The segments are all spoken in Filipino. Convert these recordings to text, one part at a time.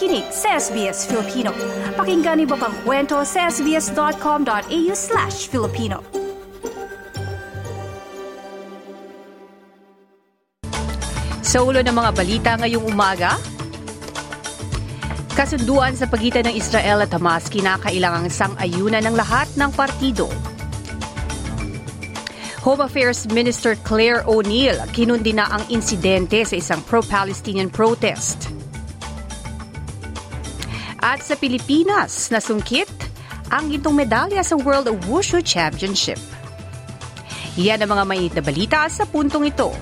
nakikinig sa SBS Filipino. Pakinggan niyo pang kwento sa sbs.com.au slash Filipino. Sa ulo ng mga balita ngayong umaga, kasunduan sa pagitan ng Israel at Hamas kinakailangang sang-ayunan ng lahat ng partido. Home Affairs Minister Claire O'Neill kinundi na ang insidente sa isang pro-Palestinian protest. At sa Pilipinas, nasungkit ang gintong medalya sa World Wushu Championship. Yan ang mga mainit na balita sa puntong ito.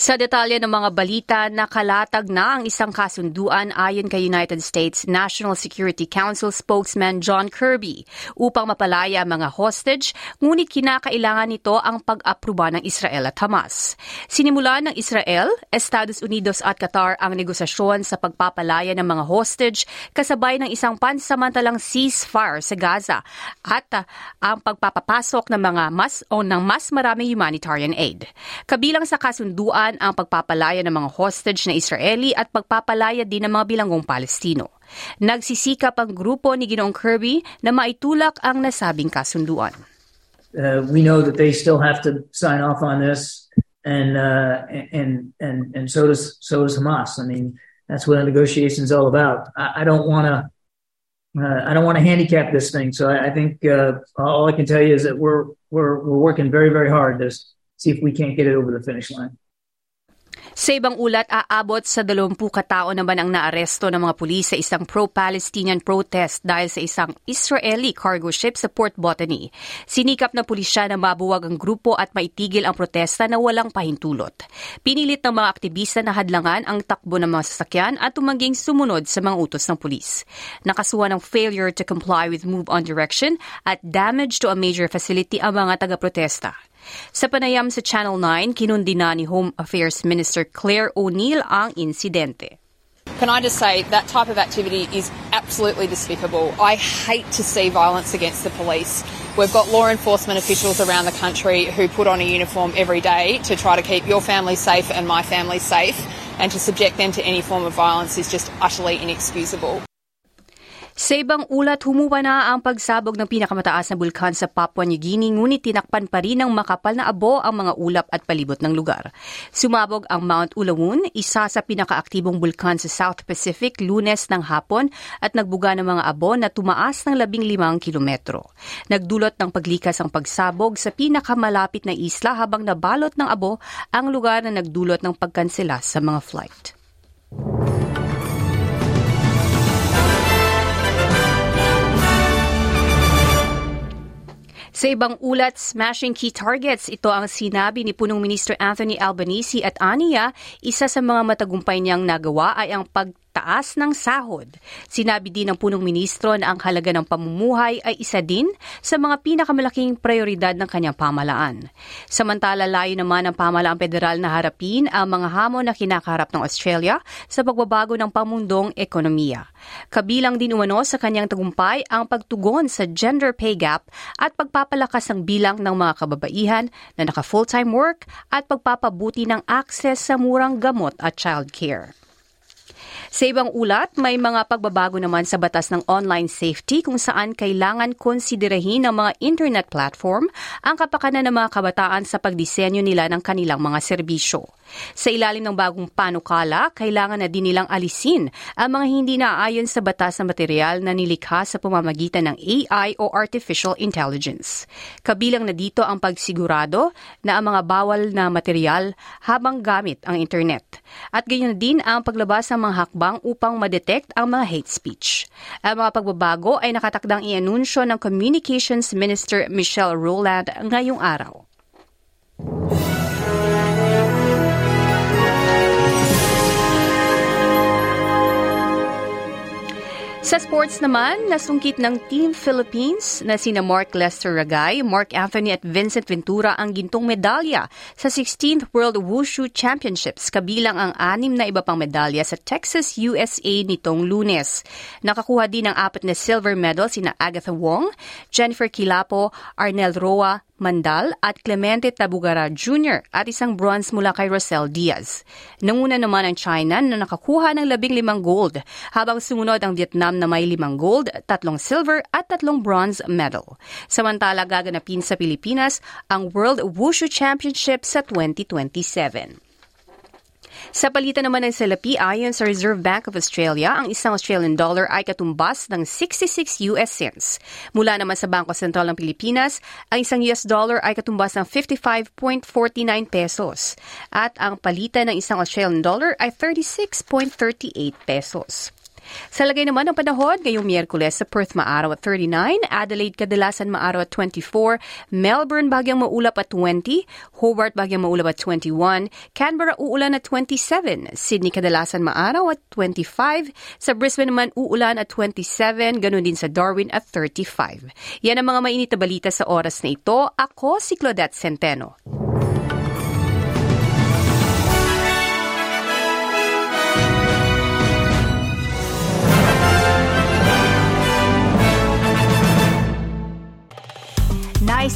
Sa detalye ng mga balita, nakalatag na ang isang kasunduan ayon kay United States National Security Council spokesman John Kirby upang mapalaya mga hostage, ngunit kinakailangan nito ang pag-aproba ng Israel at Hamas. Sinimula ng Israel, Estados Unidos at Qatar ang negosasyon sa pagpapalaya ng mga hostage kasabay ng isang pansamantalang ceasefire sa Gaza at uh, ang pagpapapasok ng mga mas o ng mas maraming humanitarian aid. Kabilang sa kasunduan Iran ang pagpapalaya ng mga hostage na Israeli at pagpapalaya din ng mga bilanggong Palestino. Nagsisikap ang grupo ni Ginoong Kirby na maitulak ang nasabing kasunduan. Uh, we know that they still have to sign off on this, and uh, and and and so does so does Hamas. I mean, that's what a negotiation all about. I, I don't want to. Uh, I don't want to handicap this thing, so I, I think uh, all I can tell you is that we're we're we're working very very hard to see if we can't get it over the finish line. Sa ibang ulat, aabot sa 20 katao naman ang naaresto ng mga pulis sa isang pro-Palestinian protest dahil sa isang Israeli cargo ship sa Port Botany. Sinikap na pulisya na mabuwag ang grupo at maitigil ang protesta na walang pahintulot. Pinilit ng mga aktivista na hadlangan ang takbo ng mga sasakyan at tumangging sumunod sa mga utos ng pulis. Nakasuha ng failure to comply with move on direction at damage to a major facility ang mga taga-protesta. Sa panayam sa Channel 9, kinundi na ni Home Affairs Minister Claire O'Neill ang insidente. Can I just say that type of activity is absolutely despicable. I hate to see violence against the police. We've got law enforcement officials around the country who put on a uniform every day to try to keep your family safe and my family safe, and to subject them to any form of violence is just utterly inexcusable. Sa ibang ulat, humupa na ang pagsabog ng pinakamataas na bulkan sa Papua New Guinea ngunit tinakpan pa rin ng makapal na abo ang mga ulap at palibot ng lugar. Sumabog ang Mount Ulawun, isa sa pinakaaktibong bulkan sa South Pacific lunes ng hapon at nagbuga ng mga abo na tumaas ng 15 kilometro. Nagdulot ng paglikas ang pagsabog sa pinakamalapit na isla habang nabalot ng abo ang lugar na nagdulot ng pagkansela sa mga flight. Sa ibang ulat, smashing key targets, ito ang sinabi ni Punong Minister Anthony Albanese at aniya, isa sa mga matagumpay niyang nagawa ay ang pag taas ng sahod. Sinabi din ng punong ministro na ang halaga ng pamumuhay ay isa din sa mga pinakamalaking prioridad ng kanyang pamalaan. Samantala, layo naman ng pamalaang federal na harapin ang mga hamon na kinakaharap ng Australia sa pagbabago ng pamundong ekonomiya. Kabilang din umano sa kanyang tagumpay ang pagtugon sa gender pay gap at pagpapalakas ng bilang ng mga kababaihan na naka full-time work at pagpapabuti ng access sa murang gamot at child care. Sa ibang ulat, may mga pagbabago naman sa batas ng online safety kung saan kailangan konsiderahin ng mga internet platform ang kapakanan ng mga kabataan sa pagdisenyo nila ng kanilang mga serbisyo. Sa ilalim ng bagong panukala, kailangan na din nilang alisin ang mga hindi naaayon sa batas na material na nilikha sa pamamagitan ng AI o Artificial Intelligence. Kabilang na dito ang pagsigurado na ang mga bawal na material habang gamit ang internet. At gayon din ang paglabas ng mga hakbang hakbang upang madetect ang mga hate speech. Ang mga pagbabago ay nakatakdang i-anunsyo ng Communications Minister Michelle Rowland ngayong araw. Sa sports naman, nasungkit ng Team Philippines na sina Mark Lester Ragay, Mark Anthony at Vincent Ventura ang gintong medalya sa 16th World Wushu Championships kabilang ang anim na iba pang medalya sa Texas, USA nitong lunes. Nakakuha din ng apat na silver medal sina Agatha Wong, Jennifer Kilapo, Arnel Roa, Mandal at Clemente Tabugara Jr. at isang bronze mula kay Rosel Diaz. Nanguna naman ang China na nakakuha ng labing limang gold, habang sumunod ang Vietnam na may limang gold, tatlong silver at tatlong bronze medal. Samantala gaganapin sa Pilipinas ang World Wushu Championship sa 2027. Sa palitan naman ng salapi, ayon sa Reserve Bank of Australia, ang isang Australian dollar ay katumbas ng 66 US cents. Mula naman sa Bangko Sentral ng Pilipinas, ang isang US dollar ay katumbas ng 55.49 pesos. At ang palitan ng isang Australian dollar ay 36.38 pesos. Sa lagay naman ng panahon, ngayong Miyerkules sa Perth maaraw at 39, Adelaide kadalasan maaraw at 24, Melbourne bagyang maulap at 20, Hobart bagyang maulap at 21, Canberra uulan at 27, Sydney kadalasan maaraw at 25, sa Brisbane naman uulan at 27, ganun din sa Darwin at 35. Yan ang mga mainit na balita sa oras na ito. Ako si Claudette Centeno.